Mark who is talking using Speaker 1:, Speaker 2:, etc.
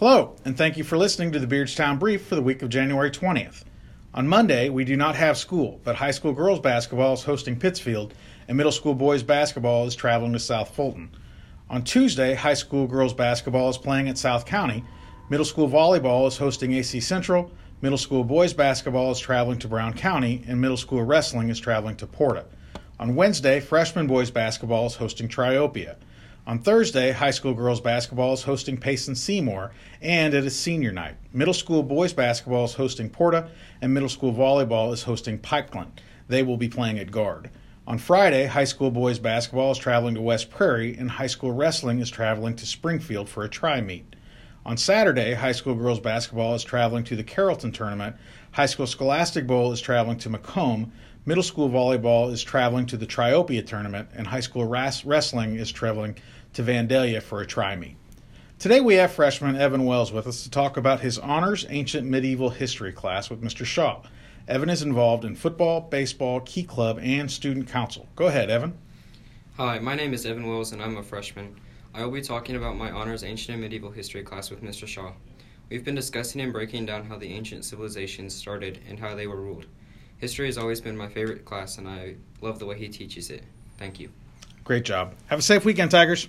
Speaker 1: Hello, and thank you for listening to the Beardstown Brief for the week of January 20th. On Monday, we do not have school, but high school girls basketball is hosting Pittsfield, and middle school boys basketball is traveling to South Fulton. On Tuesday, high school girls basketball is playing at South County, middle school volleyball is hosting AC Central, middle school boys basketball is traveling to Brown County, and middle school wrestling is traveling to Porta. On Wednesday, freshman boys basketball is hosting Triopia. On Thursday, high school girls basketball is hosting Payson Seymour, and it is senior night. Middle school boys basketball is hosting Porta, and middle school volleyball is hosting Pikeland. They will be playing at guard. On Friday, high school boys basketball is traveling to West Prairie, and high school wrestling is traveling to Springfield for a tri meet. On Saturday, high school girls basketball is traveling to the Carrollton tournament, high school scholastic bowl is traveling to Macomb, middle school volleyball is traveling to the Triopia tournament, and high school wrestling is traveling to Vandalia for a tri meet. Today we have freshman Evan Wells with us to talk about his honors ancient medieval history class with Mr. Shaw. Evan is involved in football, baseball, key club, and student council. Go ahead, Evan.
Speaker 2: Hi, my name is Evan Wells and I'm a freshman. I will be talking about my honors ancient and medieval history class with Mr. Shaw. We've been discussing and breaking down how the ancient civilizations started and how they were ruled. History has always been my favorite class and I love the way he teaches it. Thank you.
Speaker 1: Great job. Have a safe weekend, Tigers.